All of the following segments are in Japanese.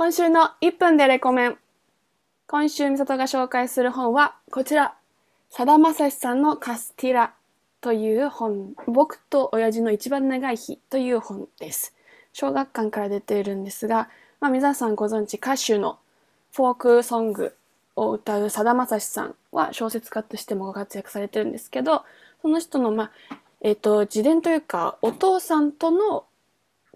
今週の1分でレコメン。今週、みさとが紹介する本はこちら。さだまさしさんのカスティラという本。僕と親父の一番長い日という本です。小学館から出ているんですが、まあ、皆さんご存知歌手のフォークソングを歌うさだまさしさんは小説家としてもご活躍されてるんですけど、その人の、まあ、えっ、と、自伝というか、お父さんとの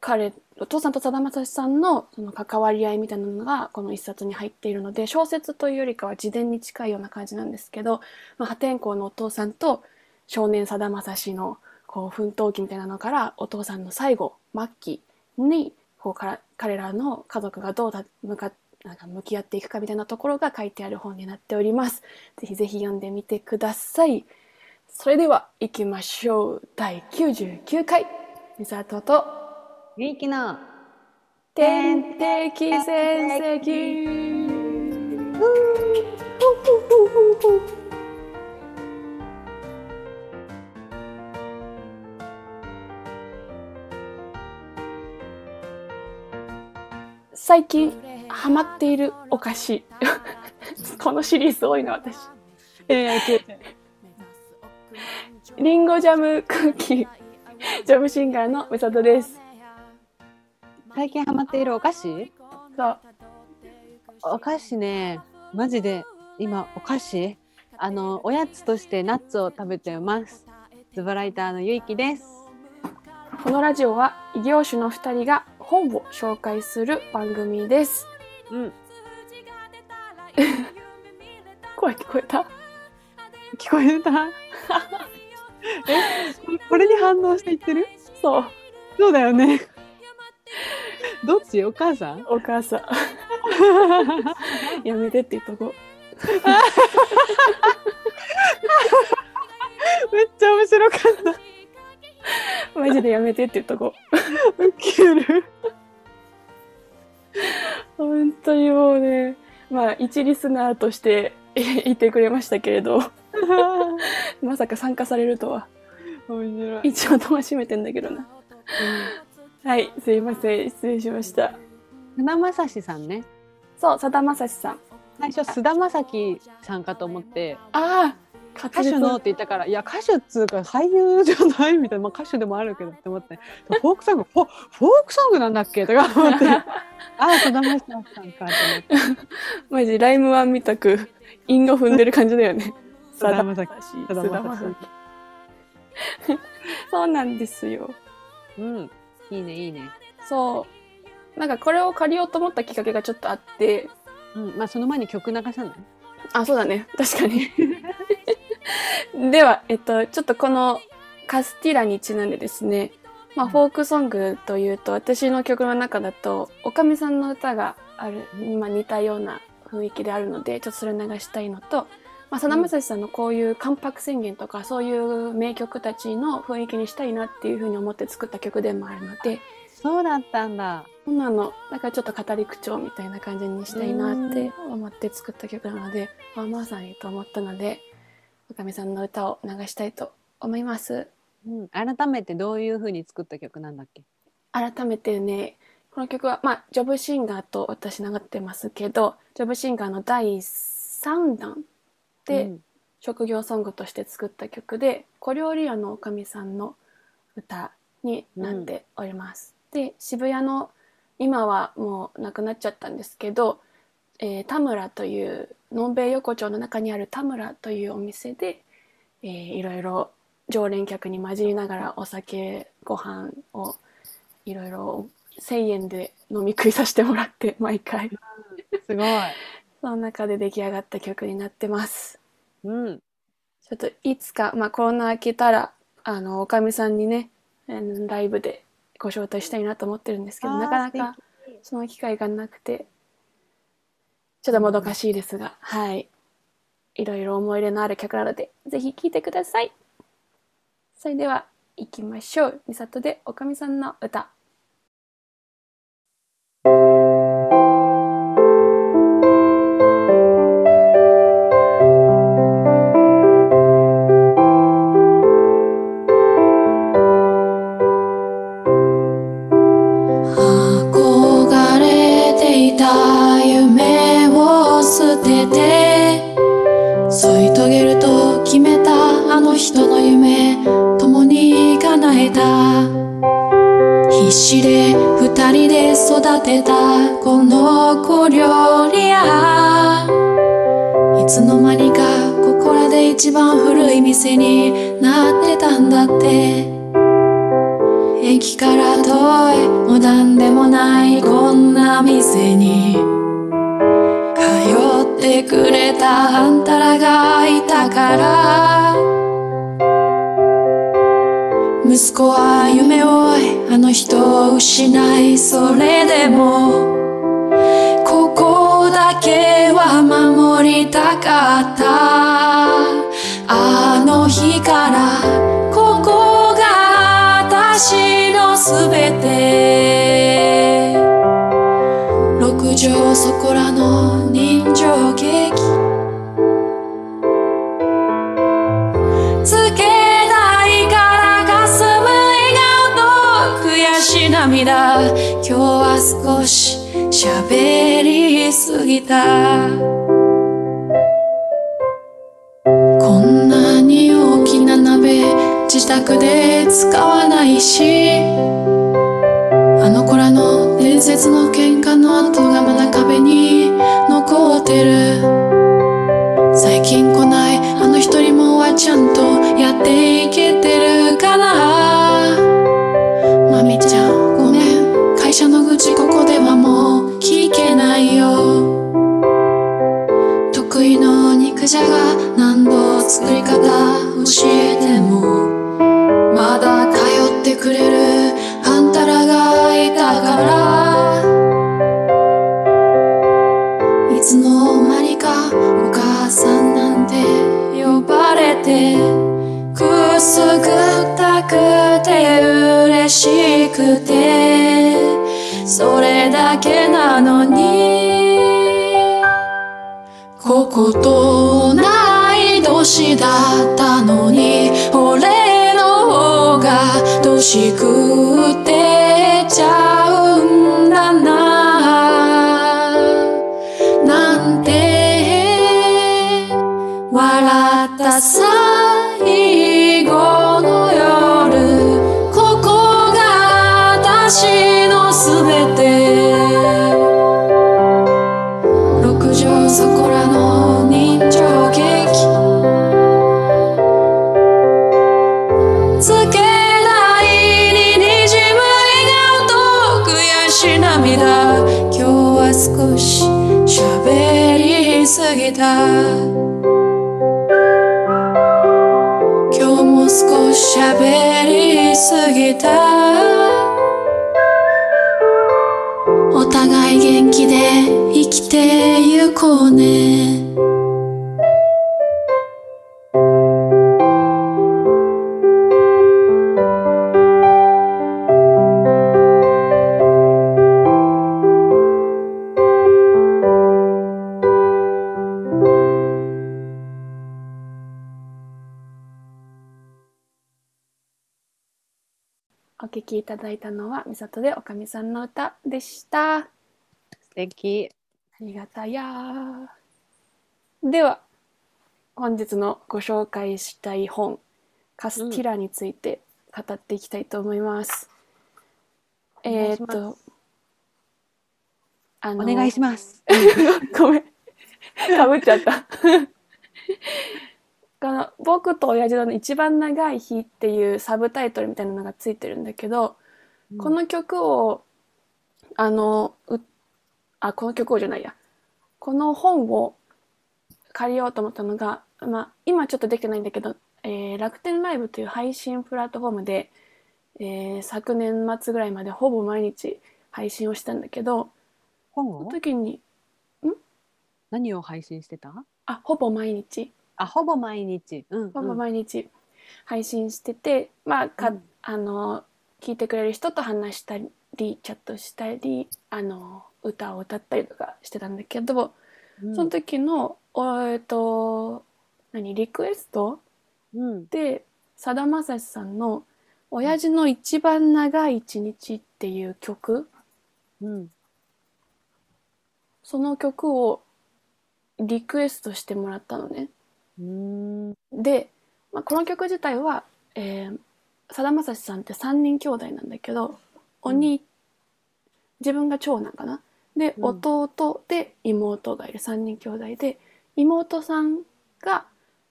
彼、お父さんとさだまさしさんのその関わり合いみたいなのがこの一冊に入っているので、小説というよりかは自伝に近いような感じなんですけど、まあ、破天荒のお父さんと少年さだまさしのこう奮闘記みたいなのから、お父さんの最後、末期に、こうから彼らの家族がどうだ向かなんか向き合っていくかみたいなところが書いてある本になっております。ぜひぜひ読んでみてください。それでは行きましょう。第99回。みさとと元気な天敵戦績。最近ハマっているお菓子。このシリーズ多いな私。えー、リンゴジャムクッキー。ジャムシンガーのみさとです。最近ハマっているお菓子？そう。お菓子ねマジで今お菓子？あのおやつとしてナッツを食べてます。ズバライターのゆいきです。このラジオは異業種の2人が本を紹介する番組です。うん。声聞こえた？聞こえた？えこれに反応して言ってる？そう。そうだよねどっち？お母さん？お母さん。やめてって言っとこめっちゃ面白かっう。マジでやめてって言っとこう。たウケる本当にもうね、まあ一リスナーとして いてくれましたけれど、まさか参加されるとは。面白い一応戸は閉めてんだけどな。はい、すいません。失礼しました。船正志さんねそう、さだまさしさん。最初菅田将暉さんかと思ってああ歌手のって言ったからいや歌手っつうか俳優じゃないみたいな、まあ、歌手でもあるけどって思ってフォークソングフォフォークソングなんだっけ？とか思って ああ菅田将暉さんかと思ってマジライムワンみたく韻を踏んでる感じだよね。菅田将暉暉菅田将暉 そうなんですよ。うんいいねいいねそう。なんかこれを借りようと思ったきっかけがちょっとあって、うんまあその前に曲流さない？あ、そうだね。確かに。では、えっと、ちょっとこのカスティラにちなんでですね、まあ、フォークソングというと、私の曲の中だと、おかみさんの歌がある、まあ、似たような雰囲気であるので、ちょっとそれを流したいのと、まあ、さだまさしさんのこういう関白宣言とか、そういう名曲たちの雰囲気にしたいなっていうふうに思って作った曲でもあるので、そうだったんだ。そんなの、だからちょっと語り口調みたいな感じにしたいなって思って作った曲なので、まあ、まさにと思ったので、おかみさんの歌を流したいと思います。うん、改めてどういう風に作った曲なんだっけ？改めてね、この曲は、まあ、ジョブシンガーと私流ってますけど、ジョブシンガーの第3弾で、うん。職業ソングとして作った曲で小料理屋のおかみさんの歌になっております。で渋谷の今はもうなくなっちゃったんですけど、えー田村というのんべい横丁の中にある田村というお店で、えーいろいろ常連客に混じりながらお酒ご飯をいろいろ1,000円で飲み食いさせてもらって毎回。すごい その中で出来上がった曲になってます。うんちょっといつか、まあ、コロナ明けたら、あの、おかみさんにね、ライブでご招待したいなと思ってるんですけど、なかなかその機会がなくて、ちょっともどかしいですが、はい。いろいろ思い入れのある曲なので、ぜひ聴いてください。それでは、行きましょう。みさとでおかみさんの歌。使わないしあの子らの伝説の喧嘩の跡がまだ壁に残ってる。最近来ないあの一人もはちゃんとやっていけけなのにここと同い年だったのに俺の方が年食ってちゃうんだな。なんて笑った最少し喋りすぎた。今日も少し喋りすぎた。お互い元気で生きてゆこうね。きいただいたのは、みさとでおかみさんの歌でした。あ素敵。りがたやー。では、本日のご紹介したい本、カスティラについて語っていきたいと思います。お願いしますえーっと、あお願いします。ごめん。かぶっちゃった。この「僕と親父の一番長い日」っていうサブタイトルみたいなのがついてるんだけど、この曲をあのうあこの曲をじゃないや。この本を借りようと思ったのが、まあ、今ちょっとできてないんだけど、えー楽天ライブという配信プラットフォームで、えー昨年末ぐらいまでほぼ毎日配信をしたんだけど本そのを時に何を配信してた？あほぼ毎日あ、ほぼ毎日。うん、ほぼうん。毎日配信してて、まあか、うんあの聞いてくれる人と話したりチャットしたりあの歌を歌ったりとかしてたんだけど、うんその時のおえっと何リクエストうん。でさだまさしさんの「親父の一番長い一日」っていう曲うん。その曲をリクエストしてもらったのね。うーん。で、まあ、この曲自体はえーさだまさしさんって3人兄弟なんだけどお兄、自分が長男かな？で、うん。弟で妹がいる。3人兄弟で妹さんが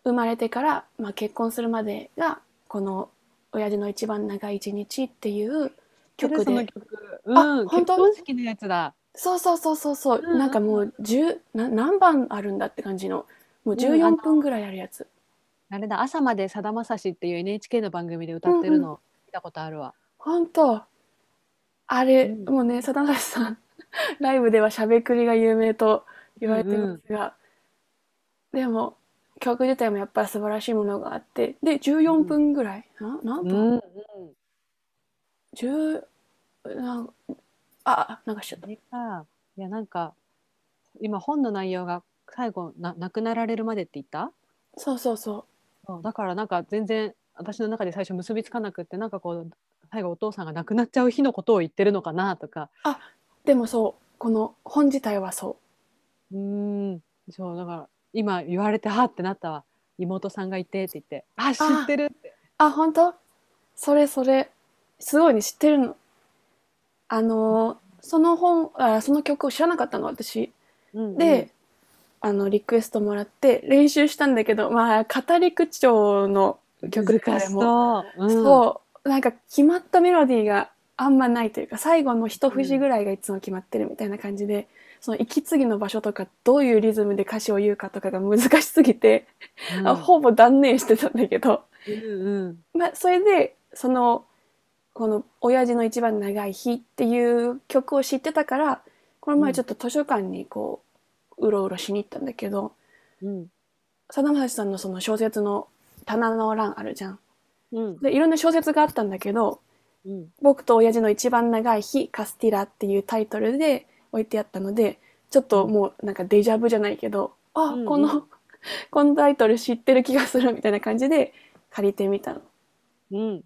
生まれてから、まあ、結婚するまでがこの「親父の一番長い一日」っていう曲で。曲？あうん。本当？結婚式のやつだ。そうそうそうそうそう、うん。うんなんかもう10な何番あるんだって感じのもううんあ14の分ぐらいあるやつ、あれだ、朝までさだまさしっていう NHK の番組で歌ってるの見たことあるわ。本当。あれ、うん。もうね貞橋さん ライブではしゃべくりが有名と言われてますが、でも曲自体もやっぱ素晴らしいものがあって。で14分ぐらい、な何う分、ん。10なあ流しちゃった。いやなんか今本の内容が最後な亡くなられるまでって言った？そうそうそそうだからなんか全然私の中で最初結びつかなくってなんかこう最後お父さんが亡くなっちゃう日のことを言ってるのかなとか。うでもそう。この本自体はそう。うーん。そうだから今言われてはってなったわ。妹さんがいてって言って。あ知ってるって。あ本当？それそれ。すごいね知ってるの。あのその本あその曲を知らなかったの私。うん。で、あのリクエストもらって練習したんだけどまあ語り口調のうん曲だからもそう、うん、そう。なんか決まったメロディーがあんまないというか最後の一節ぐらいがいつも決まってるみたいな感じで、その息継ぎの場所とかどういうリズムで歌詞を言うかとかが難しすぎて、うん。あほぼ断念してたんだけど、うんうん。まあ、それでそのこの「親父の一番長い日」っていう曲を知ってたからこの前ちょっと図書館にこううろうろしに行ったんだけどうん。さだまさしさんのその小説の棚の欄あるじゃん。うん。でいろんな小説があったんだけどうん。僕と親父の一番長い日カスティラっていうタイトルで置いてあったのでちょっともうなんかデジャブじゃないけど、あうん。うんこの このタイトル知ってる気がするみたいな感じで借りてみたの。うん。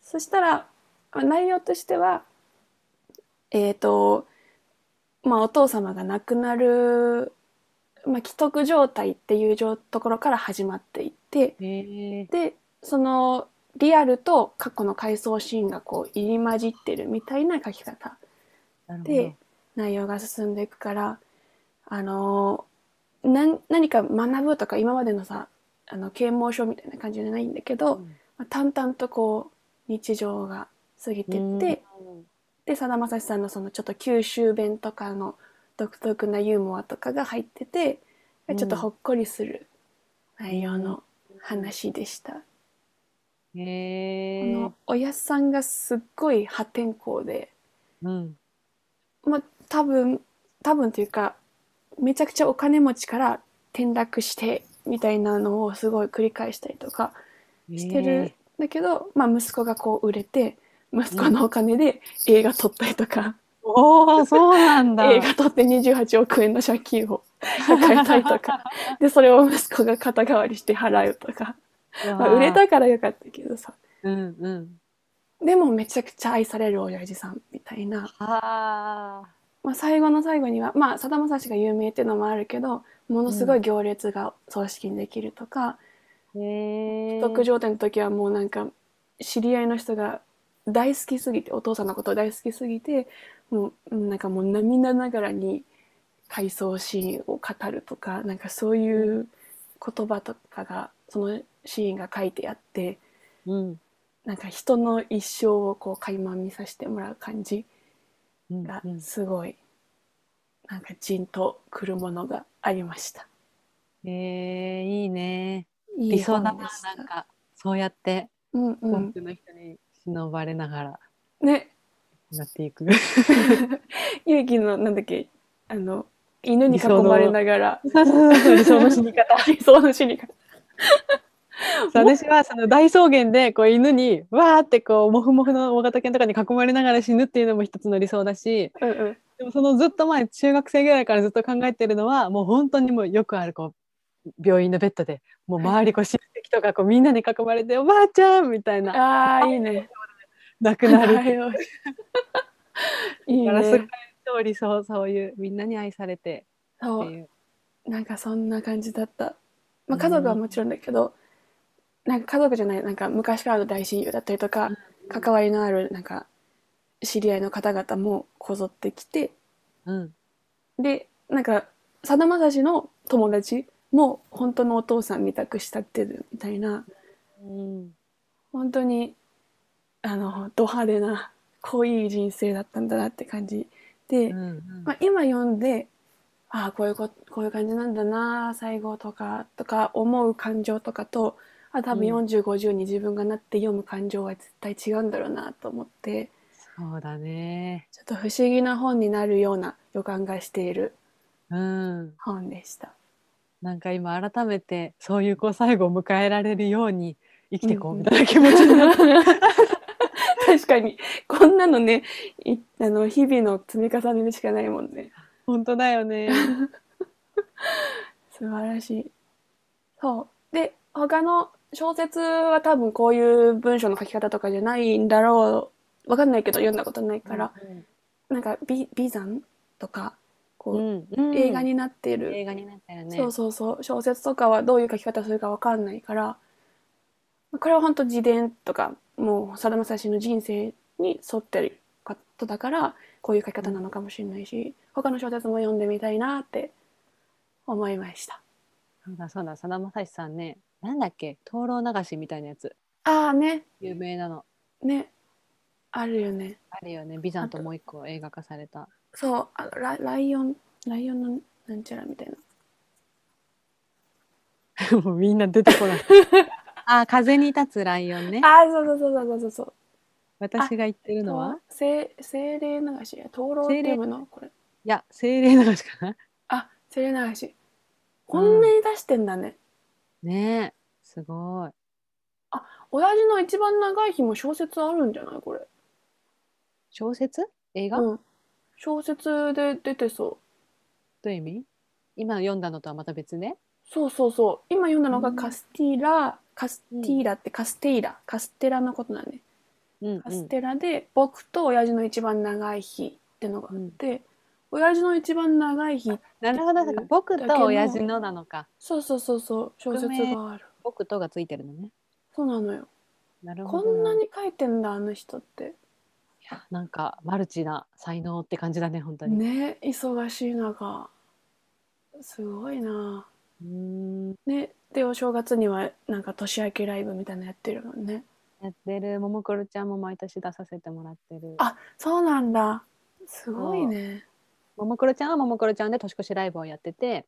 そしたらまあ内容としてはえっ、とまあお父様が亡くなる、まあ、既得状態っていう状ところから始まっていってでそのリアルと過去の回想シーンがこう入り混じってるみたいな書き方。で内容が進んでいくからあの何何か学ぶとか今までのさあの啓蒙書みたいな感じじゃないんだけど、どまあ淡々とこう日常が過ぎてって、でさだまさしさんのそのちょっと九州弁とかの独特なユーモアとかが入っててうん。ちょっとほっこりする内容の話でした。このおやっさんがすっごい破天荒で、うん。まあ、多分多分というかめちゃくちゃお金持ちから転落してみたいなのをすごい繰り返したりとかしてるんだけど、まあ、息子がこう売れて息子のお金で映画撮ったりとか、おおそうなんだ。映画撮って28億円の借金を抱えたりとか。でそれを息子が肩代わりして払うとか、まあ、売れたからよかったけどさ。うんうん。でもめちゃくちゃ愛される親父さんみたいな。はあまあ、最後の最後にはまあさだまさしが有名っていうのもあるけどものすごい行列が葬式にできるとか、へえ特上店の時はもうなんか知り合いの人が大好きすぎてお父さんのこと大好きすぎてもううんなんかもう涙ながらに回想シーンを語るとかなんかそういう言葉とかがそのシーンが書いてあってうん。なんか人の一生をこう垣間見させてもらう感じうんがうん。すごいなんかじんとくるものがありました。へえいいね。いい理想だななんかそうやってうんうん。多くの人に忍ばれながら。ね、やっていく。ゆうきのなんだっけ？あの犬に囲まれながら。理想の死に方。理想の死に方。私はその大草原でこう犬にわーってこうモフモフの大型犬とかに囲まれながら死ぬっていうのも一つの理想だし。うんうん。でもそのずっと前中学生ぐらいからずっと考えてるのはもう本当にもうよくあるこう病院のベッドでもう周りこう親戚とかこうみんなに囲まれて「おばあちゃん!」みたいなああいいね。亡くなる いいだからすごいね。そうそういうみんなに愛されてってそういう。なんかそんな感じだった。まあ家族はもちろんだけど、なんか家族じゃないなんか昔からの大親友だったりとか、関わりのあるなんか知り合いの方々もこぞってきてうん。でなんかさだまさしの友達も本当のお父さんみたく慕ってるみたいなうん。本当にあのド派手な濃い人生だったんだなって感じで、うん。まあ、今読んでああこういうここういう感じなんだな最後とかとか思う感情とかとあ多分うん4050に自分がなって読む感情は絶対違うんだろうなと思ってそうだね。ちょっと不思議な本になるような予感がしているうん。本でした。なんか今改めてそういうこう最後を迎えられるように生きていこうみたいな気持ちになった。確かに。こんなのねいあの日々の積み重ねでしかないもんね。本当だよね。素晴らしい。そう。で他の小説は多分こういう文章の書き方とかじゃないんだろう。わかんないけど読んだことないから、なんか美美山とかこう、うん、うん映画になってる、映画になったよね。そうそうそう。小説とかはどういう書き方するかわかんないからこれは本当自伝とかもうさだまさしの人生に沿ってることだからこういう書き方なのかもしれないし他の小説も読んでみたいなって思いました。そうだそうだ、さだまさしさんね、なんだっけ、灯籠流しみたいなやつ、ああね。有名なの。ね。あるよね。あるよね、ビザンと。もう一個映画化された。そうあのラライオンライオンのなんちゃらみたいな。もうみんな出てこない。あ、風に立つライオンね。ああそうそうそうそうそうそう。私が言ってるのは、精精霊流し。や灯籠って読むの？これ。いや、精霊流しかな。あ精霊流し。こんなに出してんだね、ねえ、すごい。親父の一番長い日も小説あるんじゃない？これ。小説？映画、どうん。小説で出てそう。ういう意味？今読んだのとはまた別ね。そうそうそう。今読んだのうんがカスティーラ、カスティーラってカステイラ、カステラのことなんね。うん、カステラで、僕と親父の一番長い日ってのがあっうんて、親父の一番長い日、なるほど、だけど僕と親父のなのか。そうそうそうそう、小説がある。僕とがついてるのね。そうなのよ。なるほど。こんなに書いてんだ、あの人って。なんかマルチな才能って感じだね、本当に。ね、忙しい中。すごいな。うーん。ね、でお正月にはなんか年明けライブみたいなのやってるもんねやってるももクロちゃんも毎年出させてもらってる。あそうなんだすごいねももクロちゃんはももクロちゃんで年越しライブをやってて、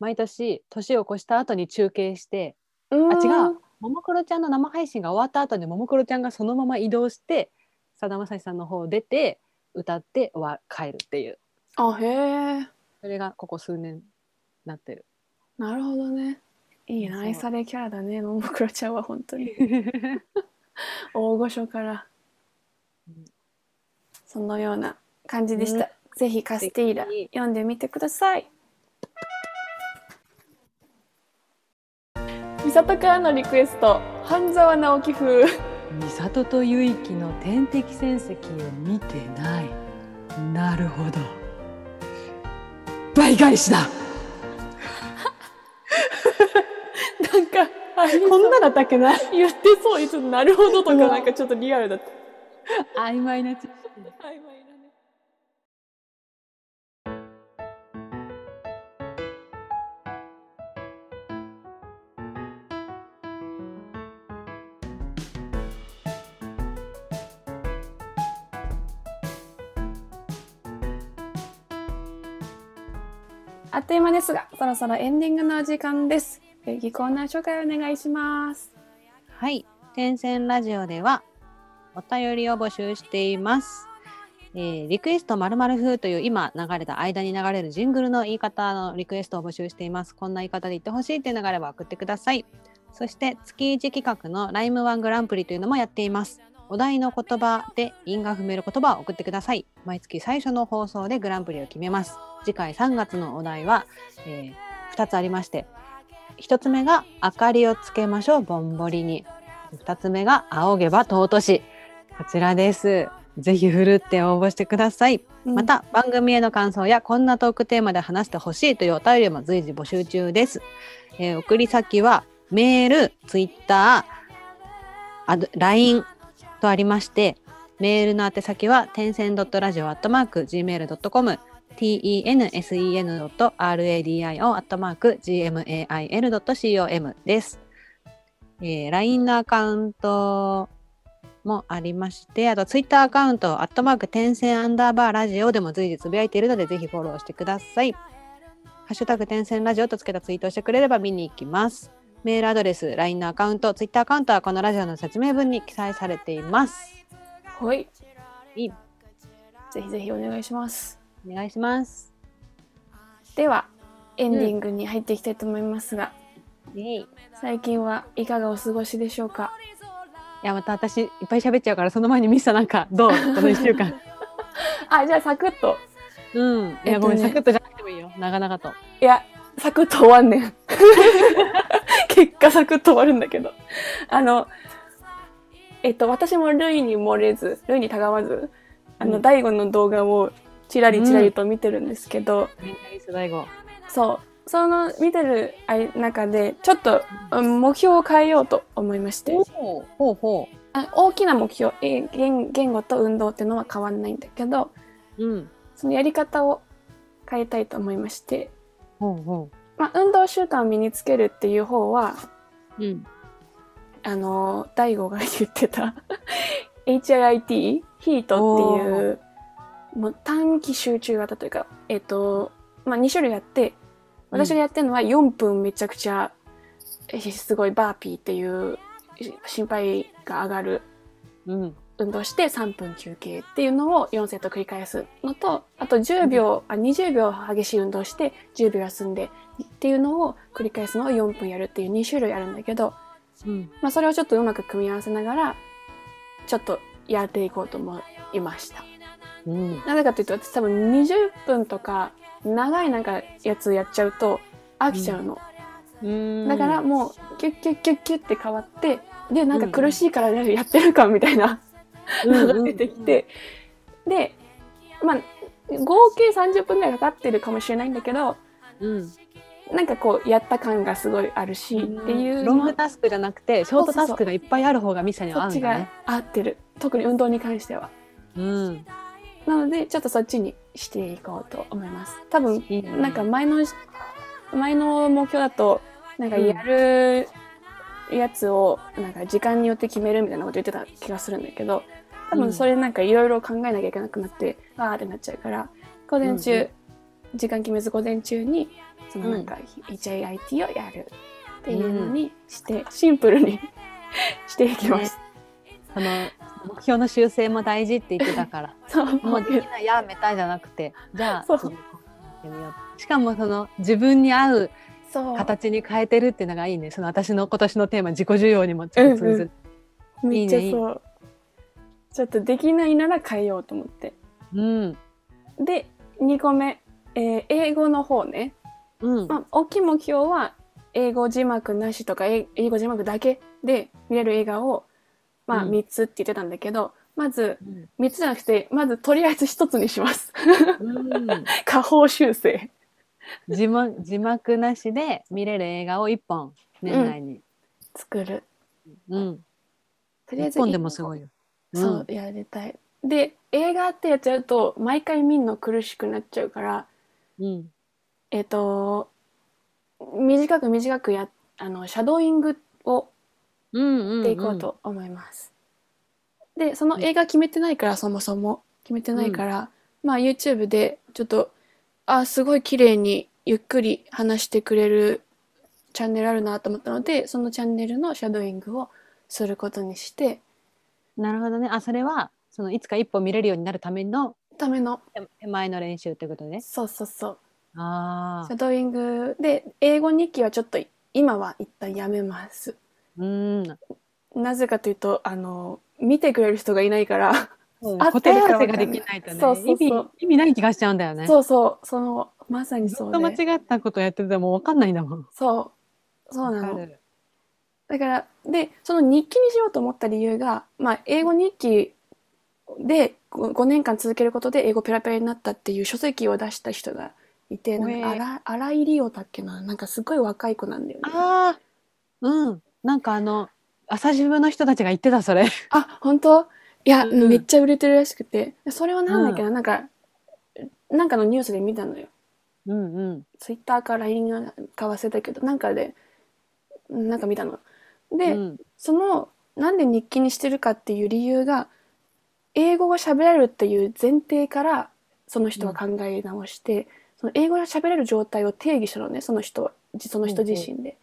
毎年年を越した後に中継して、ああ違うももクロちゃんの生配信が終わった後にももクロちゃんがそのまま移動してさだまさしさんの方出て歌って終わ帰るっていう。あへえそれがここ数年なってる。なるほどね。いいな愛されキャラだねももクロちゃんは本当に。大御所から。うんそのような感じでした、ぜひカスティーラ読んでみてください。美里からのリクエスト半沢直樹風美里と結城の天敵戦績を見てない。なるほど。倍返しだ。なんかこんなだったっけな。言ってそう。いつもなるほどとかなんかちょっとリアルだった。曖昧な知識。曖昧あっという間ですが、そろそろエンディングのお時間です。えーコーナー紹介お願いします。はい。天線ラジオではお便りを募集しています。えーリクエストまる風という今流れた間に流れるジングルの言い方のリクエストを募集しています。こんな言い方で言ってほしいっていうのがあれば送ってください。そして月1企画のライムワングランプリというのもやっています。お題の言葉で因が踏める言葉を送ってください。毎月最初の放送でグランプリを決めます。次回3月のお題は、え2つありまして、1つ目が明かりをつけましょうぼんぼりに。2つ目が仰げば尊し。こちらです。ぜひふるって応募してください。また番組への感想やこんなトークテーマで話してほしいというお便りも随時募集中です。えー送り先はメール、ツイッター、LINE とありまして、メールの宛先は、点線 .radio.gmail.com、ten.sen.radio.gmail.com です。えー、LINE のアカウントもありまして、あと Twitter アカウント、アットマーク点線アンダーバーラジオでも随時つぶやいているので、ぜひフォローしてください。ハッシュタグ点線ラジオとつけたツイートをしてくれれば見に行きます。メールアドレス、LINE のアカウント、Twitter アカウントはこのラジオの説明文に記載されています。はい。いいぜひぜひお願いします。お願いします。では、エンディングに入っていきたいと思いますが、イエイい最近はいかがお過ごしでしょうか？や、また私いっぱい喋っちゃうから、その前にミスなんか、どう？この一週間。あ、じゃあサクッと。うん。いや、ごめん、サクッとじゃなくてもいいよ。長々と。いや、サクッと終わんねん。結果サクッと終わるんだけど。あの、えっと、私も類に漏れず、類にたがわず、あの、うん。大悟の動画をチラリチラリと見てるんですけど。そう、その見てる中で、ちょっと、うん。目標を変えようと思いまして、ほうほうほあ大きな目標、えー言言語と運動っていうのは変わんないんだけど、う。うん。そのやり方を変えたいと思いまして、ほうほまあ、運動習慣を身につけるっていう方は、う。うん。あの、大悟が言ってた HIIT、ヒートっていう、もう短期集中型というか、えっと、まあ、2種類あって、私がやってるのは4分めちゃくちゃ、えすごいバーピーっていう心配が上がるうん。運動して3分休憩っていうのを4セット繰り返すのと、あと10秒、あ20秒激しい運動して10秒休んでっていうのを繰り返すのを4分やるっていう2種類あるんだけど、うん。まあそれをちょっとうまく組み合わせながら、ちょっとやっていこうと思いました。うん。なぜかというと、私多分20分とか長いなんかやつやっちゃうと飽きちゃうの。うん。だからもうキュッキュッキュッキュッって変わって、で、なんか苦しいからやってるかみたいな。うん、が出てきて、で、まあ、合計30分ぐらいかかってるかもしれないんだけど、うん。なんかこう、やった感がすごいあるし、っていうロンのグタスクじゃなくて、ショートタスクがいっぱいある方がミサには合うんだね。合ってる。特に運動に関しては。うん。なので、ちょっとそっちにしていこうと思います。多分、なんか前の、前の目標だと、なんかやるやつを、なんか時間によって決めるみたいなこと言ってた気がするんだけど、多分それなんかいろいろ考えなきゃいけなくなって、わーってなっちゃうから、午前中、うんう時間決めず午前中に、そのなんか HIIT をやるっていうのにして、シンプルに していきます。その目標の修正も大事って言ってたから、そう。もうできないやめたいじゃなくて、じゃあそう。しかもその自分に合う。形に変えてるっていうのがいいね。その私の今年のテーマ自己需要にもちょっと通ずる。めっちゃいいねそう。ちょっとできないなら変えようと思って。うん。で、2個目、えー英語の方ね。うん。まあ、大きい目標は、英語字幕なしとか、え英語字幕だけで見れる映画を、まあ、うん3つって言ってたんだけど、まず、うん3つじゃなくて、まずとりあえず1つにします。うん 下方修正。字幕字幕なしで見れる映画を一本年内に。作る。うん。とりあえず一本でもすごいよ。そう、やりたい。で、映画ってやっちゃうと、毎回見んの苦しくなっちゃうから、うん。えっ、と、短く短くや、あの、シャドーイングをうんうん、うん。していこうと思います。で、その映画決めてないから、そもそも。決めてないから、まあ YouTube でちょっと、あ、すごい綺麗にゆっくり話してくれるチャンネルあるなと思ったので、そのチャンネルのシャドーイングをすることにして、なるほどね。あ、それは、そのいつか一本見れるようになるためのための、手手前の練習ってことね。そうそうそう。ああ。シャドーイングで、英語日記はちょっと今は一旦やめます。うん。なぜかというと、あの、見てくれる人がいないから、合答ってるえ合わせができないとね。そうそうそう意味、意味ない気がしちゃうんだよね。そうそう、その、まさにずっそうで。と間違ったことやってても分かんないんだもん。そう。そうなの。だから、で、その日記にしようと思った理由が、まあ、英語日記で 5, 年間続けることで英語ペラペラになったっていう書籍を出した人がいて、なんへえか荒荒井里央だっけな、なんかすごい若い子なんだよね。ああ、うん。なんかあの、朝渋の人たちが言ってた、それ。あ、本当？いや、うんめっちゃ売れてるらしくて、それはなんだっけな、なんか、なんかのニュースで見たのよ。うんうん。ツイッターか LINE がか忘れたけど、なんかで、なんか見たの。で、うん。その、なんで日記にしてるかっていう理由が、英語が喋れるっていう前提から、その人は考え直して、その英語が喋れる状態を定義したのね、その人は、じその人自身で。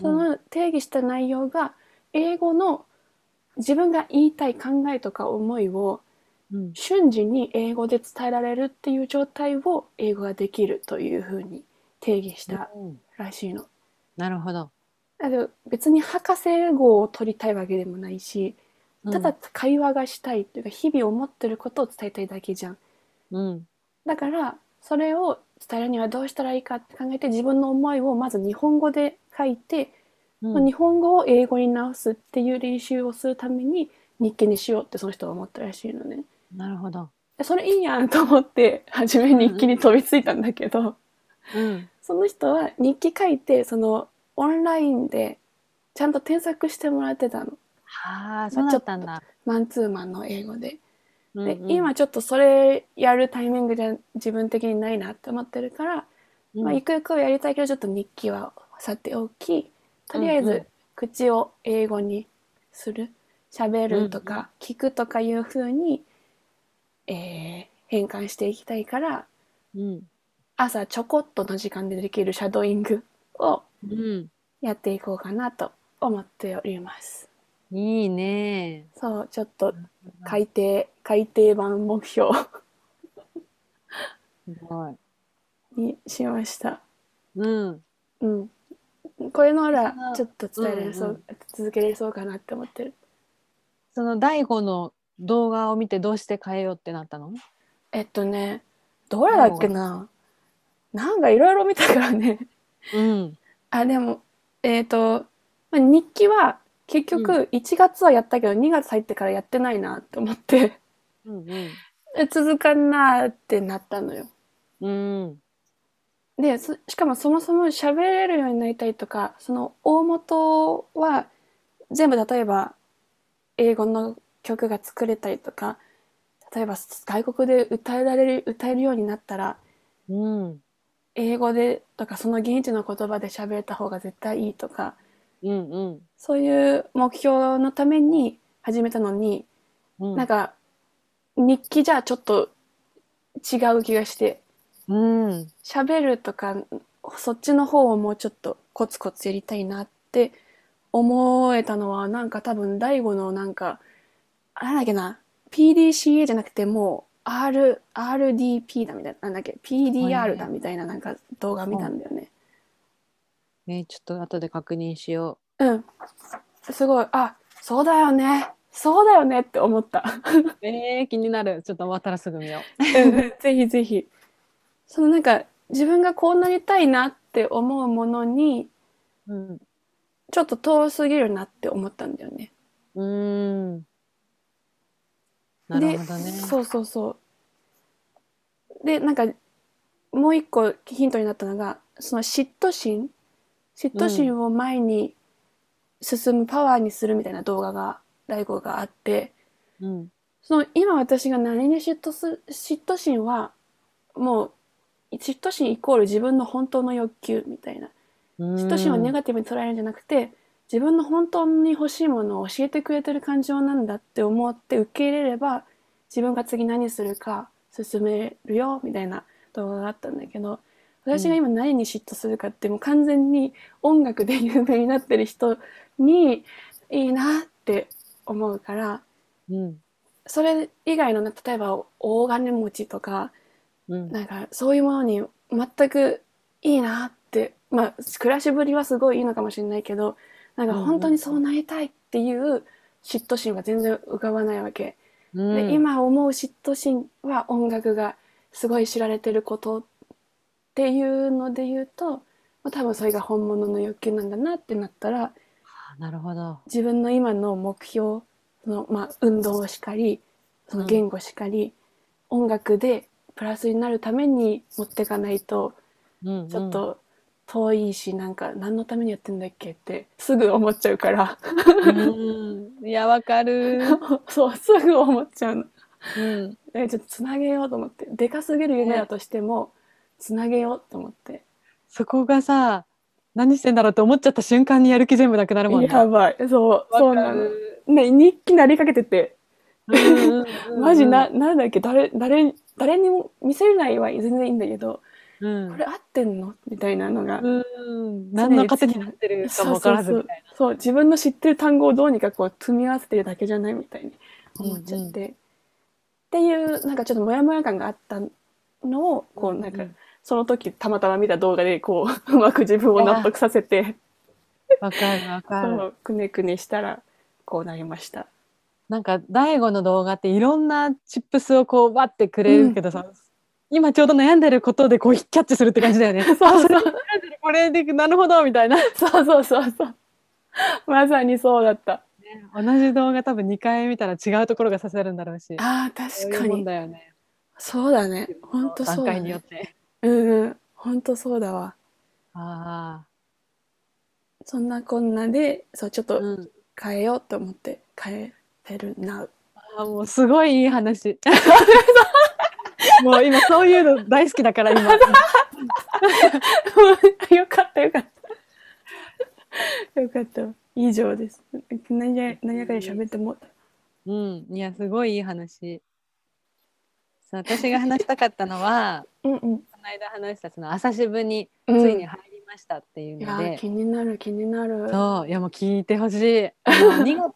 うん。その定義した内容が、英語の自分が言いたい考えとか思いをうん。瞬時に英語で伝えられるっていう状態を英語ができるというふうに定義したうんらしいの。なるほど。別に博士号を取りたいわけでもないし、ただ会話がしたいっていうか日々思ってることを伝えたいだけじゃん。うん。だからそれを伝えるにはどうしたらいいかって考えて自分の思いをまず日本語で書いて、うん。日本語を英語に直すっていう練習をするために日記にしようってその人は思ったらしいのね。なるほど。でそれいいやんと思って初め日記に飛びついたんだけど、うん。その人は日記書いてそのオンラインでちゃんと添削してもらってたのはあ、そうだったんだ。マンツーマンの英語で。で、うんうん今ちょっとそれやるタイミングじゃ自分的にないなって思ってるから、うんまあ、ゆくゆくはやりたいけどちょっと日記はさておきとりあえず口を英語にする喋るとか聞くとかいう風に、えー変換していきたいからうん。朝ちょこっとの時間でできるシャドーイングをうん。やっていこうかなと思っております。いいね。そう、ちょっと改定、改定版目標すごい。にしました。うん。うん。これのらちょっと伝えられそう、うん続けれそうかなって思ってる。その第五の動画を見てどうして変えようってなったの？えっとね、どれだっけななんかいろいろ見たからね。うん。あ、でも、えっ、と、まあ、日記は結局1月はやったけど2月入ってからやってないなって思って、うんえ続かんなーってなったのよ。うん。うん。でそしかもそもそも喋れるようになりたいとかその大元は全部例えば英語の曲が作れたりとか例えば外国で歌えられる歌えるようになったらうん。英語でとかその現地の言葉で喋れた方が絶対いいとかうん。うん。そういう目標のために始めたのに、うん。なんか日記じゃちょっと違う気がしてうん。喋るとかそっちの方をもうちょっとコツコツやりたいなって思えたのはなんか多分大悟のなんかあなんだっけな PDCA じゃなくてもう R RDP だみたいななんだっけ PDR いだみたいななんか動画見たんだよね。ね、ちょっと後で確認しようん。すごいあそうだよねそうだよねって思った。う。えー、気になる。ちょっと終わったらすぐ見ようんぜひぜひ。そのなんか自分がこうなりたいなって思うものにう。うん。ちょっと遠すぎるなって思ったんだよね。うーん。なるほどね。でそうそうそう。でなんかもう一個ヒントになったのがその嫉妬心嫉妬心を前に進むパワーにするみたいな動画が大悟があってうん。その今私が何に嫉妬す嫉妬心はもう嫉妬心イコール自分の本当の欲求みたいな。嫉妬心をネガティブに捉えるんじゃなくて自分の本当に欲しいものを教えてくれてる感情なんだって思って受け入れれば自分が次何するか進めるよみたいな動画があったんだけど私が今何に嫉妬するかってもう完全に音楽で有名になってる人にいいなって思うからうん。それ以外のね例えば大金持ちとかうん。なんかそういうものに全くいいなってまあ暮らしぶりはすごいいいのかもしれないけどなんか本当にそうなりたいっていう嫉妬心は全然浮かばないわけ、うん。で今思う嫉妬心は音楽がすごい知られてることっていうので言うと、まあ、多分それが本物の欲求なんだなってなったらあなるほど。自分の今の目標その、まあ、運動しかりその言語しかり、音楽でプラスになるために持っていかないとうん。ちょっと遠いしなんか何のためにやってんだっけってすぐ思っちゃうからうんいやわかる。そうすぐ思っちゃうの。うんえちょっとつなげようと思ってでかすぎる夢だとしてもつなげようと思ってそこがさ何してんだろうって思っちゃった瞬間にやる気全部なくなるもんね。やばいそうそうなのね日記なりかけててマジな、なんだっけ誰誰誰にも見せないは全然いいんだけどうん。これ合ってんのみたいなのが、うん。何の糧になってるかもわからずみたいそう自分の知ってる単語をどうにかこう組み合わせてるだけじゃないみたいに思っちゃって、っていうなんかちょっとモヤモヤ感があったのをこうなんか、うんその時たまたま見た動画でこう うまく自分を納得させて。な。わかるわかそる。うくねくねしたらこうなりました。なんか大悟の動画っていろんなチップスをこうバッてくれるけどさ、今ちょうど悩んでることでこうキャッチするって感じだよね。そうそう悩んでるこれでなるほどみたいな。そうそうそうそうまさにそうだった。同じ動画多分2回見たら違うところが刺さるんだろうし。ああ確かそうだよね。そうだね本当そうだ段階によっね。て。うんうん本当そうだわ。あそんなこんなでそうちょっあ、とうん。変えようと思って変えてるな。あーもうすごいいい話。もう今そういうの大好きだから今。よかったよかった。よかった。以上です。何や何やかんや喋ってもうん、いやすごいいい話。そう私が話したかったのは うんうん。この間話したその朝渋につうんいに入りましたっていうので、ー気になる気になる。そういやもう聞いてほしい。あの2月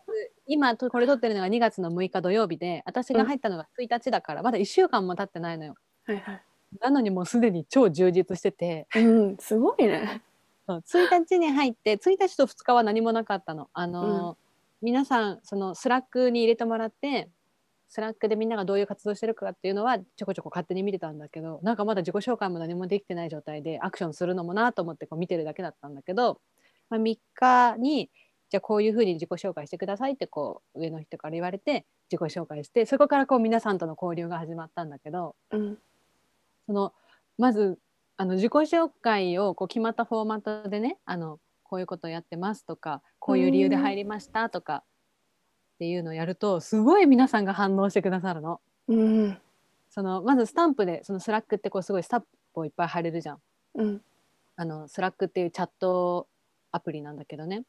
今とこれ撮ってるのが2月の6日土曜日で私が入ったのが1日だから、まだ1週間も経ってないのよ。はいはい。なのにもうすでに超充実しててうん、すごいね。そう1日に入って1日と2日は何もなかったの。あの、皆さんそのスラックに入れてもらってスラックでみんながどういう活動してるかっていうのはちょこちょこ勝手に見てたんだけどなんかまだ自己紹介も何もできてない状態でアクションするのもなと思ってこう見てるだけだったんだけど、まあ、3日にじゃあこういうふうに自己紹介してくださいってこう上の人から言われて自己紹介してそこからこう皆さんとの交流が始まったんだけどうん。そのまずあの自己紹介をこう決まったフォーマットでねあのこういうことやってますとかこういう理由で入りましたとかっていうのをやるとすごい皆さんが反応してくださるの。うん。そのまずスタンプでそのスラックってこうすごいスタンプをいっぱい貼れるじゃん。うん。あのスラックっていうチャットアプリなんだけどね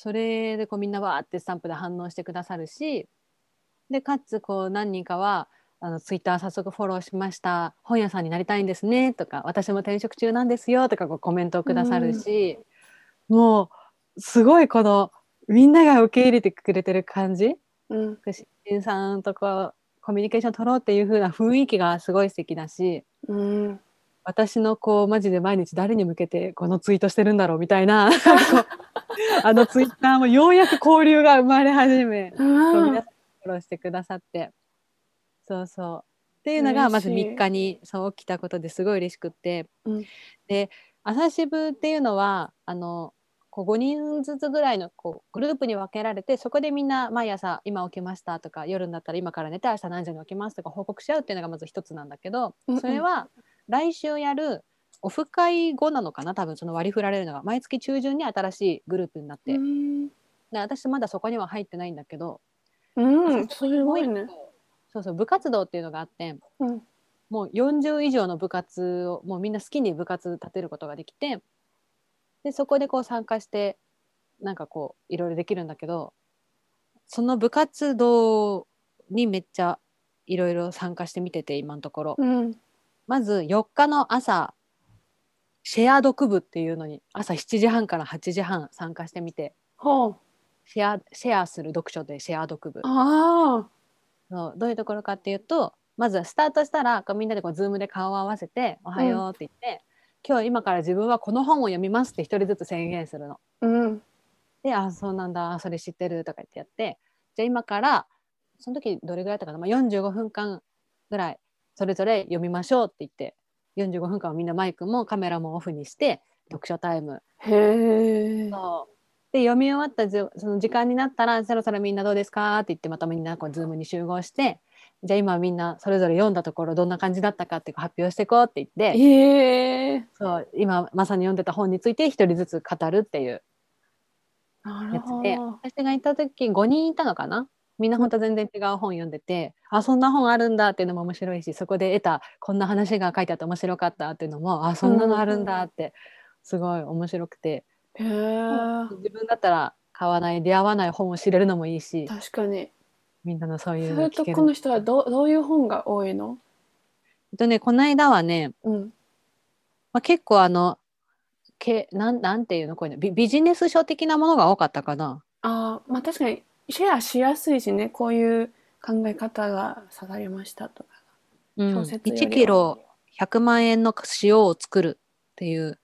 それでこうみんなわーってスタンプで反応してくださるしでかつこう何人かはあのツイッター早速フォローしました本屋さんになりたいんですねとか私も転職中なんですよとかこうコメントをくださるし、もうすごいこのみんなが受け入れてくれてる感じうん。新人さんとこうコミュニケーション取ろうっていう風な雰囲気がすごい素敵だしうん。私のこうマジで毎日誰に向けてこのツイートしてるんだろうみたいな あのツイッターもようやく交流が生まれ始め そううん皆さんフォローしてくださって。そうそう。っていうのがまず嬉しい。3日にそう起きたことですごい嬉しくって、うん。で朝渋っていうのはあのこう5人ずつぐらいのこうグループに分けられてそこでみんな毎朝今起きましたとか夜になったら今から寝て明日何時に起きますとか報告し合うっていうのがまず一つなんだけど、それは来週やるオフ会後なのかな？多分その割り振られるのが毎月中旬に新しいグループになって、うん。で私まだそこには入ってないんだけどうん。すごいね。そうそう部活動っていうのがあってうん。もう40以上の部活をもうみんな好きに部活立てることができてでそこでこう参加してなんかこういろいろできるんだけどその部活動にめっちゃいろいろ参加してみてて今のところ、うん。まず4日の朝シェア読部っていうのに朝7時半から8時半参加してみてほう。シェアシェアする読書でシェア読部ああ。そうどういうところかっていうとまずスタートしたらこうみんなでこうズームで顔を合わせて「おはよう」って言って、今日今から自分はこの本を読みます」って一人ずつ宣言するの。うん。で「あそうなんだそれ知ってる」とか言ってやってじゃあ今からその時どれぐらいだったかな、まあ、45分間ぐらいそれぞれ読みましょうって言って45分間はみんなマイクもカメラもオフにして読書タイムへえ。そうで読み終わったじその時間になったら「そろそろみんなどうですか?」って言ってまたみんなこうズームに集合してじゃあ今みんなそれぞれ読んだところどんな感じだったかってこう発表していこうって言ってへえ。そうそう今まさに読んでた本について一人ずつ語るっていうやつで。私が行った時5人いたのかなみんな本当全然違う本読んでて、あそんな本あるんだっていうのも面白いしそこで得たこんな話が書いてあって面白かったっていうのもあそんなのあるんだってすごい面白くて、へえ。自分だったら買わない出会わない本を知れるのもいいし確かに。みんなのそういうそれの聞けるとこの人はどうどういう本が多いの？えっとねこの間はね、うん。まあ、結構あのけなんなんていうの？こういうのビビジネス書的なものが多かったかな。ああ、まあ確かにシェアしやすいしね、こういう考え方が刺さりましたとか。うん、小説よりは。1キロ100万円の塩を作るっていう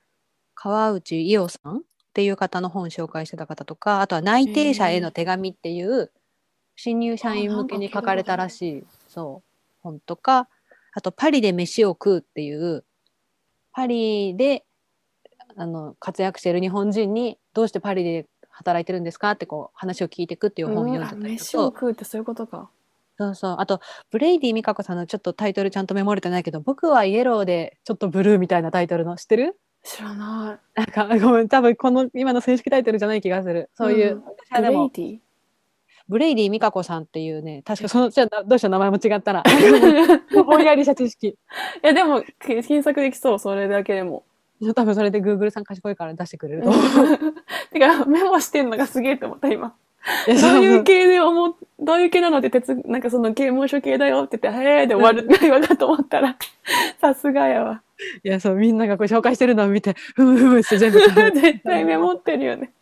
川内伊代さんっていう方の本を紹介してた方とかあとは内定者への手紙っていう新入社員向けに書かれたらしい。そう。本とかあとパリで飯を食うっていうパリであの活躍している日本人にどうしてパリで働いてるんですか？ってこう話を聞いていくっていう本を読んでたりと飯を食うってそういうことか。そうそう。あと、ブレイディ・ミカコさんのちょっとタイトルちゃんとメモれてないけど、僕はイエローでちょっとブルーみたいなタイトルの知ってる？知らななんか、ごめん、多分この今の正式タイトルじゃない気がする。そういう、うんブレイ、ディ？ブレイディ・ミカコさんっていうね、確かその、じゃあどうしよう、名前も違ったら。ぼんやりした知識。いやでもけ 検索できそうそれだけでも。多分それで Google さん賢いから出してくれると思う。てかメモしてんのがすげえって思った今。どういう系で思うどういう系なのって哲なんかその刑務所系だよって言って「へえ」で終わる会話かと思ったら さすがやわ。いや、そう、みんながこう紹介してるのを見て、ふむふむって全部。さ 絶対メモってるよね。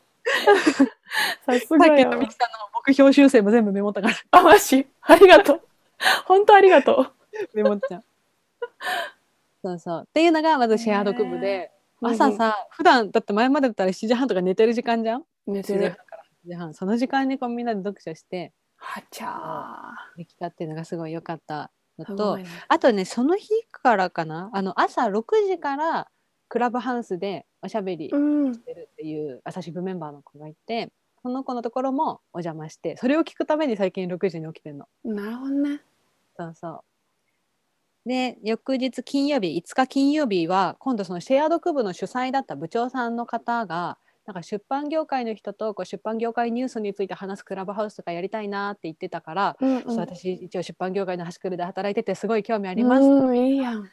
さすがやわっきのミキ。さんの目標修正も全部メモったから、あマジ？ありがとう。本当ありがとメモっちゃう。そうそう。っていうのがまずシェア読部で、う。朝さ、普段だって前までだったら7時半とか寝てる時間じゃん？7寝てる。から8時半その時間にこうみんなで読書してはちゃできたっていうのがすごい良かったのとね。あとねその日からかな？あの朝6時からクラブハウスでおしゃべりしうん。てるっていう朝日部メンバーの子がいてその子のところもお邪魔してそれを聞くために最近6時に起きてるの。なるほどね。そうそうで翌日金曜日5日金曜日は今度そのシェア読部の主催だった部長さんの方がなんか出版業界の人とこう出版業界ニュースについて話すクラブハウスとかやりたいなって言ってたから、うんうん。私一応出版業界の端くるで働いててすごい興味あります、うん、いいやん。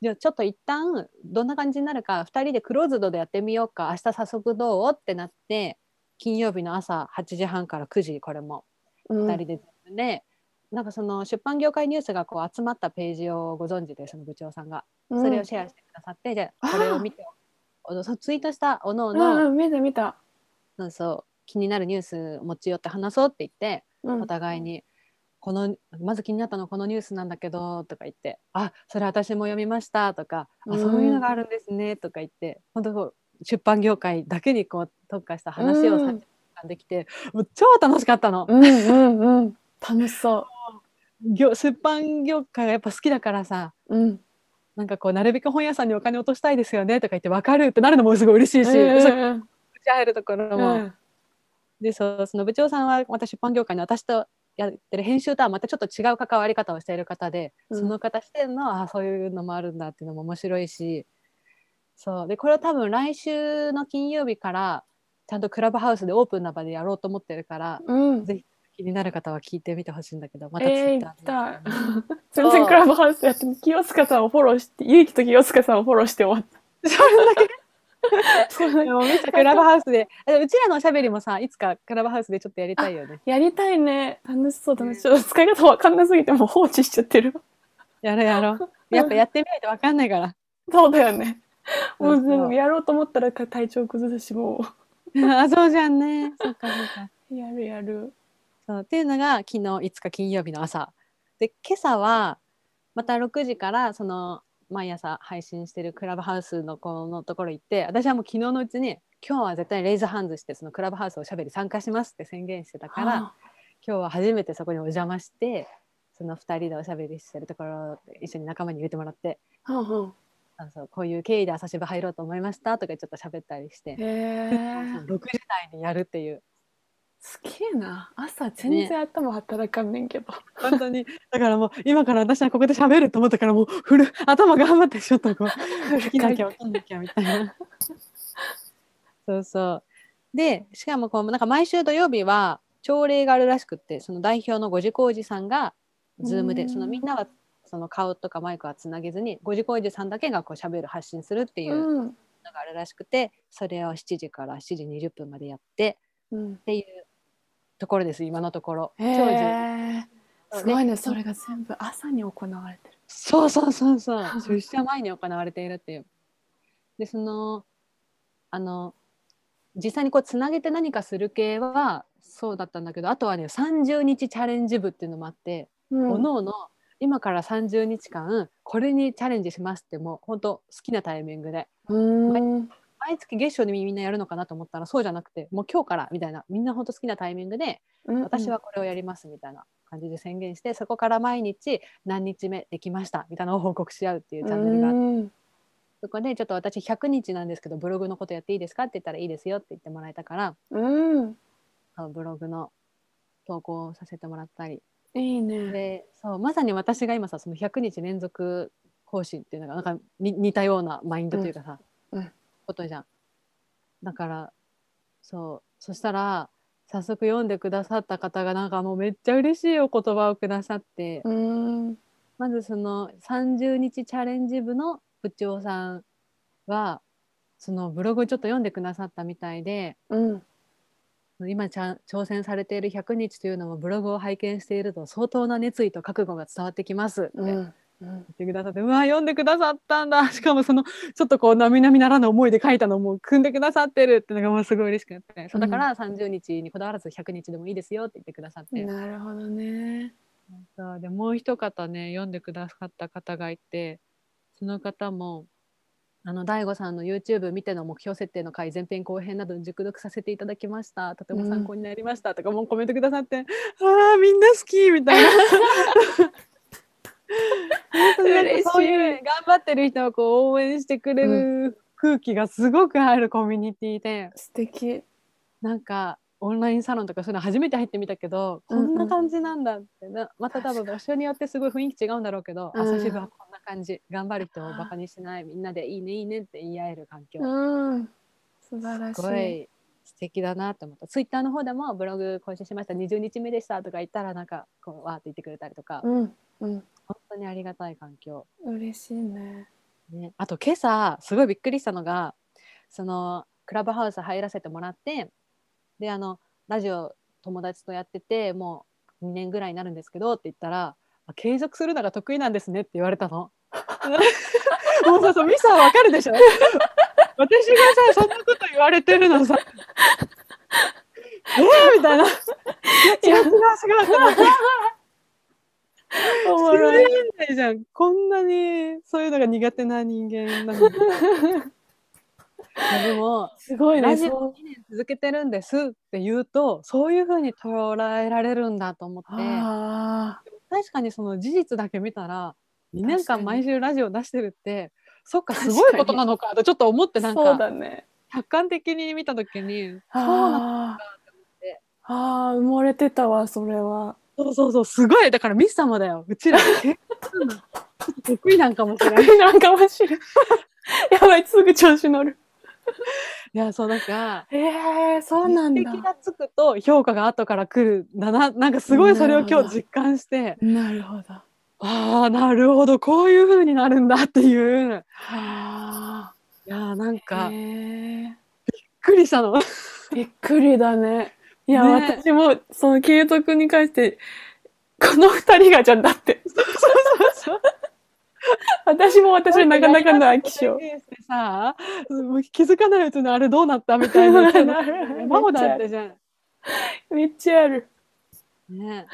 じゃあちょっと一旦どんな感じになるか2人でクローズドでやってみようか。明日早速どう？ってなって金曜日の朝8時半から9時これも。うん。2人で全部で、なんかその出版業界ニュースがこう集まったページをご存知でその部長さんが。それをシェアしてくださって、じゃあこれを見てそうツイートしたおのおうんの、うん、見た見た。そうそう。気になるニュース持ち寄って話そうって言って、うん。お互いにこのまず気になったのこのニュースなんだけどとか言ってあそれ私も読みましたとか、あそういうのがあるんですねとか言って本当出版業界だけにこう特化した話をうんさせてできて、もう超楽しかったの。うんうんうん。楽しそ 業出版業界がやっぱ好きだからさう。うん。なんかこうなるべく本屋さんにお金落としたいですよねとか言って分かるってなるのもすごい嬉しいし、う入るところも、うんでそうその部長さんはまた出版業界の私とやってる編集とはまたちょっと違う関わり方をしている方で、うんその方視点のあそういうのもあるんだっていうのも面白いしそうでこれを多分来週の金曜日からちゃんとクラブハウスでオープンな場でやろうと思ってるからうん。ぜひ気になる方は聞いてみてほしいんだけどまたツイえー、ッ行ターきたい。全然クラブハウスやって清塚さんをフォローして、ゆうきと清塚さんをフォローして終わった。それだけ？でもめっちゃクラブハウスであうちらのおしゃべりもさいつかクラブハウスでちょっとやりたいよねやりたいね。楽しそう楽しそう。使い方わかんなすぎてもう放置しちゃってる。やろうやろうやっぱやってみないと分かんないからそうだよね。もうやろうと思ったら体調崩すし、も あそうじゃんねそっかそっかう。やるやる。そうっていうのが昨日5日金曜日の朝。で今朝はまた6時からその毎朝配信してるクラブハウスの子のところ行って私はもう昨日のうちに今日は絶対レイズハンズしてそのクラブハウスおしゃべり参加しますって宣言してたから、は今日は初めてそこにお邪魔してその2人でおしゃべりしてるところで一緒に仲間に入れてもらってあはんはんあそうこういう経緯で朝渋入ろうと思いましたとかちょっと喋ったりして、へえ。6時台にやるっていうすげえな。朝全然頭働かんねんけど。本当に。だからもう、今から私はここで喋ると思ったから、もう、振る、頭頑張ってちょっとこう、起きなきゃ起きなきゃみたいな。そうそう。で、しかもこう、なんか毎週土曜日は、朝礼があるらしくって、その代表の五次工事さんが、ズームで、うんそのみんなは、その顔とかマイクはつなげずに、五次工事さんだけがこう喋る、発信するっていうのうん。があるらしくて、それを7時から7時20分までやって、うん。っていうところです、今のところ。すごいね。それが全部朝に行われてる。そうそうそうそう 出社前に行われているっていう。でそのあの実際にこうつなげて何かする系はそうだったんだけどあとはね30日チャレンジ部っていうのもあって、うんおのおの今から30日間これにチャレンジしますってもう本当好きなタイミングでうん。毎月月初にみんなやるのかなと思ったらそうじゃなくてもう今日からみたいなみんな本当好きなタイミングで私はこれをやりますみたいな感じで宣言してそこから毎日何日目できましたみたいなのを報告し合うっていうチャンネルがあってうん。そこでちょっと私100日なんですけどブログのことやっていいですかって言ったらいいですよって言ってもらえたからうん。あのブログの投稿をさせてもらったり。いいね。でそうまさに私が今さその100日連続更新っていうのがなんかに似たようなマインドというかさ、うん。うんことじゃん。だからそうそしたら早速読んでくださった方がなんかもうめっちゃ嬉しいお言葉をくださって、まずその30日チャレンジ部の部長さんはそのブログちょっと読んでくださったみたいでうん。今ちゃ挑戦されている100日というのもブログを拝見していると相当な熱意と覚悟が伝わってきますって言うん。ってくださって、うわ読んでくださったんだ。しかもそのちょっとこう並々ならぬ思いで書いたのも組んでくださってるっていうのがもうすごい嬉しくて。そうだから30日にこだわらず100日でもいいですよって言ってくださって、なるほどね。そうでもう一方ね読んでくださった方がいてその方もあの大悟さんの YouTube 見ての目標設定の回前編後編などに熟読させていただきました。とても参考になりました。とかもうコメントくださって、ああみんな好きみたいな そういう頑張ってる人をこう応援してくれる空気がすごくあるコミュニティで、素敵。なんかオンラインサロンとかそういうの初めて入ってみたけど、うんうんこんな感じなんだってな。また多分場所によってすごい雰囲気違うんだろうけど、うん。朝日部はこんな感じ頑張る人をバカにしないみんなでいいねいいねって言い合える環境、うん。素晴らしすごい素敵だなと思った。ツイッターの方でもブログ更新しました。20日目でしたとか言ったらなんかこうわーって言ってくれたりとか、うん。うん。本当にありがたい環境嬉しいね。ね、あと今朝すごいびっくりしたのがそのクラブハウス入らせてもらってであのラジオ友達とやっててもう2年ぐらいになるんですけどって言ったらあ継続するのが得意なんですねって言われたの。もうさそうミサはわかるでしょ私がさそんなこと言われてるのさえー、みたいな。いや違う違う違うおもろい。ないじゃん。こんなにそういうのが苦手な人間なの でも、すごいね。ラジオそう2年続けてるんですって言うと、そういうふうに捉えられるんだと思って、あ確かにその事実だけ見たら、2年間毎週ラジオ出してるって、そっか、すごいことなのかとちょっと思って、なんか、だね。客観的に見たときに、そうなのああ。ああ、埋もれてたわ、それは。そうそうそう、すごい。だからミス様だよ。うちら、得意なんかもしれない。なんかもしれん。やばい、すぐ調子乗る。いや、そう、なんか、ええそうなんだ。実績がつくと評価が後から来るんだななんかすごいそれを今日実感してなるほど。はああなるほどこういう風になるんだっていうあ。いやーなんかびっくりしたの びっくりだね。いや、ね私も、その継続に関して、この二人がじゃんだって。私も私はなかなかの飽き性。してさもう気づかないうちにあれどうなったみたいな山ほどあったじゃんめっちゃある。ね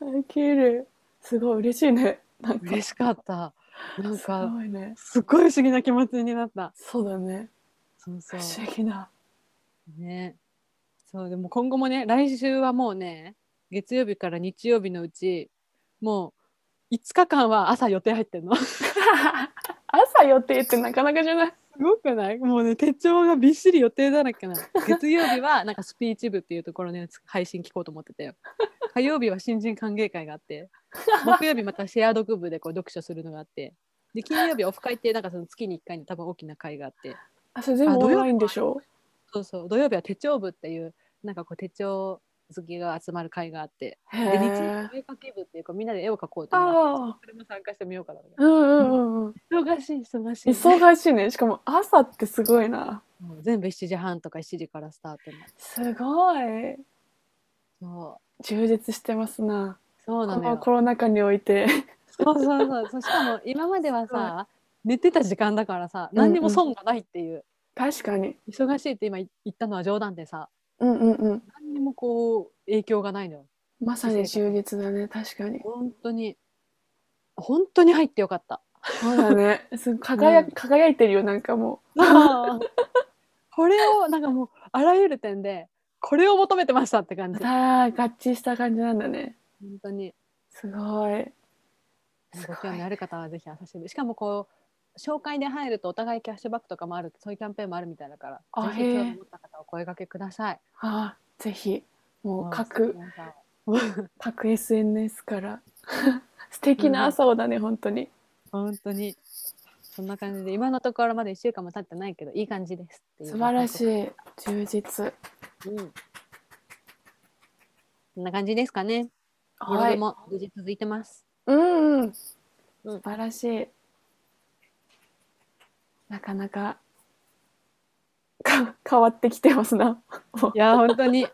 飽きる。すごい嬉しいね。なんか、嬉しかったなんすかごいね。すっごい不思議な気持ちになったそうだね。そうそ不う思議だ。ねそうでも今後もね来週はもうね月曜日から日曜日のうちもう5日間は朝予定入ってんの。朝予定ってなかなかじゃない？すごくない？もうね手帳がびっしり予定だらけなの月曜日はなんかスピーチ部っていうところのやつ配信聞こうと思ってたよ。火曜日は新人歓迎会があって木曜日またシェア読部でこう読書するのがあってで金曜日はオフ会ってなんかその月に1回の多分大きな会があって。あ、それ全部オンラインでしょ？そうそう土曜日は手帳部っていうなんかこう手帳好きが集まる会があってへで日曜。絵描き部っていうかみんなで絵を描こうっていうのがあってあそれも参加してみようかなあ。うんうんうんうん。忙しい忙しい、忙しいね。しかも朝ってすごいな。全部7時半とか7時からスタートすごい。そう充実してますな。こそうなのコロナ禍において。そうそうそうそうしかも 今まではさ、寝てた時間だからさ何にも損がないっていう、確かに。忙しいって今言ったのは冗談でさうんうんうん。何にもこう影響がないのよまさに充実だね。確かに。本当に本当に入ってよかったそうだね。す輝,、うん輝いてるよ、なんかもこれをなんかもうあらゆる点でこれを求めてましたって感う。じああ、合致した感じなんだね。本当にすごい。すご興味ある方はぜひ朝日部しかもこう紹介で入るとお互いキャッシュバックとかもあるそういうキャンペーンもあるみたいだからあぜひ興味持った方はお声掛けくださいああ、ぜひ。もう各、各 SNS から。素敵な朝をだね、本当に。本当にそんな感じで今のところまだ1週間も経ってないけどいい感じです素晴らしい、い。充実。うん、こんな感じですかねはい。グも無事続いてます、うんうん。うん素晴らしい。なかなかか変わってきてますな。いや本当に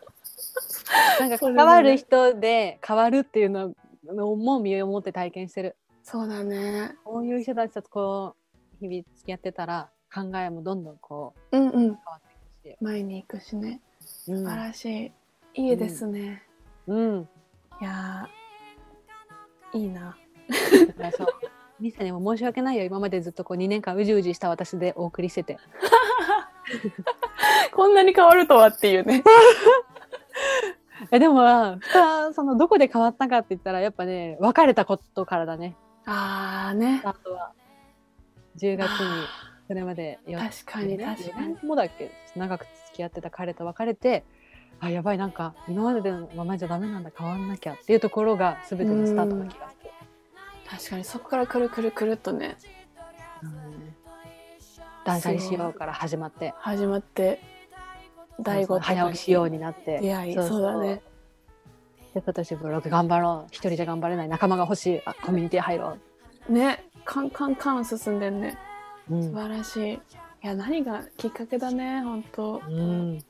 なんかそう関わる人で変わるっていうのをもう身をもって体験してるそうだね。こういう人たちとこう日々付き合ってたら考えもどんどんこううんうん。変わっていくし、前に行くしね。うん素晴らしい。いいですね。うん、いやーいいな。ミサにも申し訳ないよ。今までずっとこう2年間うじうじした私でお送りしてて。こんなに変わるとはっていうね。えでも蓋そのどこで変わったかって言ったらやっぱね別れたことからだね。あーね。ス。タートは。10月にそれまでよ確かに確かに。4年もだっけ長く付き合ってた彼と別れてあやばいなんか今までのままじゃダメなんだ変わんなきゃっていうところが全てのスタートな気がする。確かにそこからくるくるくるっとね。うん。断捨離しようから始まって。始まって第五早起きしようになって。出会いそうだね。で今年ブログ頑張ろう。一人じゃ頑張れない仲間が欲しい。あコミュニティ入ろね。カンカンカン進んでんね。う、う素晴らしい。いや何がきっかけだね本当。うん、へ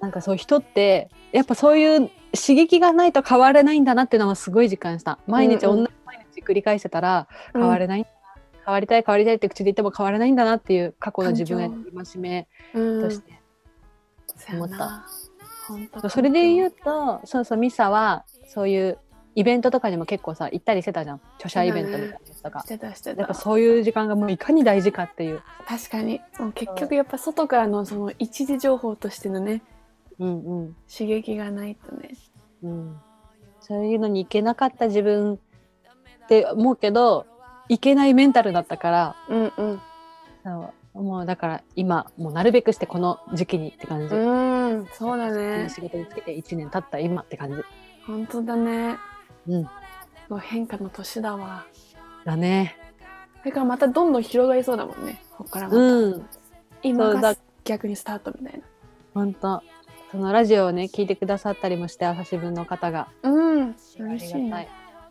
なんかそう人ってやっぱそういう刺激がないと変われないんだなっていうのはすごい実感した。毎日うんうん。同じ毎日繰り返してたらー変われないんだな、変わりたい変わりたいって口で言っても変われないんだなっていう過去の自分への環戒めうん。として、そうやな。本当。それで言うとそうそうミサはそういうイベントとかにも結構さ行ったりしてたじゃん。著者イベントみたいなやつとか。し。てたしてやったぱ確そういう時間がもういかに大事かっていう。かに。もう結局やっぱ外からのその一時情報としてのねうんうん。刺激がないとね。うん、そういうのに行けなかった自分って思うけど行けないメンタルだったからうんうん。そうもうだから今もうなるべくしてこの時期にって感じ、うんそうだね。仕事につけて1年経った今って感じ。本当だね。うん。もう変化の年だわ。だね。それからまたどんどん広がりそうだもんね。こっからまた、うん。今が逆にスタートみたい本当そのラジオをね聞いてくださったりもして朝日分の方が。なうんあ嬉しい。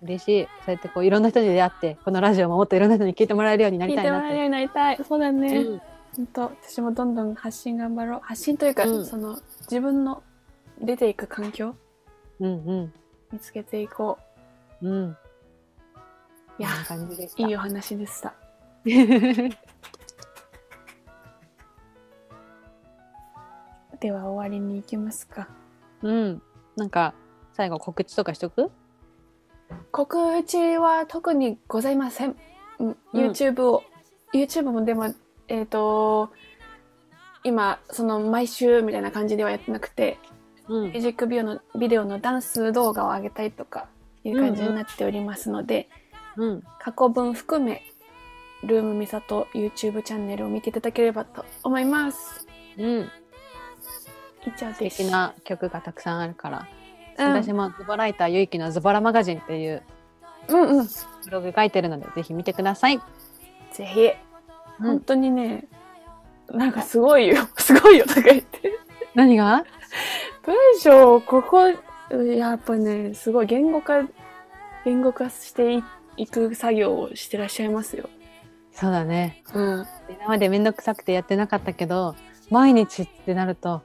嬉しい。そうやってこういろんな人に出会ってこのラジオももっといろんな人に聞いてもらえるようにな聞いりたいなって。てもらえるようになりたい。そうだね、うん。本当私もどんどん発信頑張ろう。発信というか、うん。その自分の出ていく環境うんうん。見つけていこう。ん。ういやこんな感じでした。いいお話でした では終わりに行きますかうん。なんか、最後告知とかしとく？告知は特にございません、うん、うん YouTube を、YouTube もでもえっ、と今その毎週みたいな感じではやってなくてうんミュージックビデオのビデオのダンス動画を上げたりとかいう感じになっておりますので、うん。過去分含めルームミサト YouTube チャンネルを見ていただければと思います。うん。素。敵な曲がたくさんあるから。うん私もズボライターゆいきのズボラマガジンっていううんうん。ブログ書いてるので、ぜひ見てください。ぜひ。うん本当にね、なんかすごいよ。すごいよとか言って。何が？文章、ここ、やっぱね、すごい言語化、言語化していいく作業をしてらっしゃいますよ。そうだね。うん。今までめんどくさくてやってなかったけど、毎日ってなると、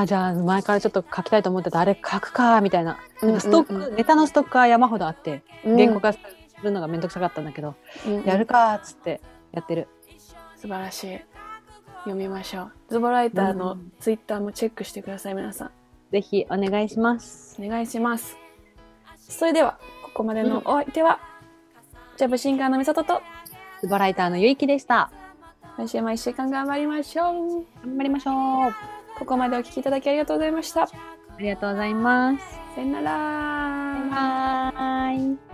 あ、じゃあ前からちょっと書きたいと思ってたあれ書くか、みたいな。なんかストック、うんうんネタのストックは山ほどあって、うん言語化するのがめんどくさかったんだけど、うんうんやるか、っつってやってる。素晴らしい。読みましょう。ズボライターのうんツイッターもチェックしてください、皆さん。ぜひお願いします。お願いします。それでは、ここまでのお相手は、ジャブシンガーのみさとと、ズボライターのゆいきでした。今週も一週間頑張りましょう。頑張りましょう。あここまでお聞きいただきありがとうございました。さりがとうございます。よなら。バイバーイ。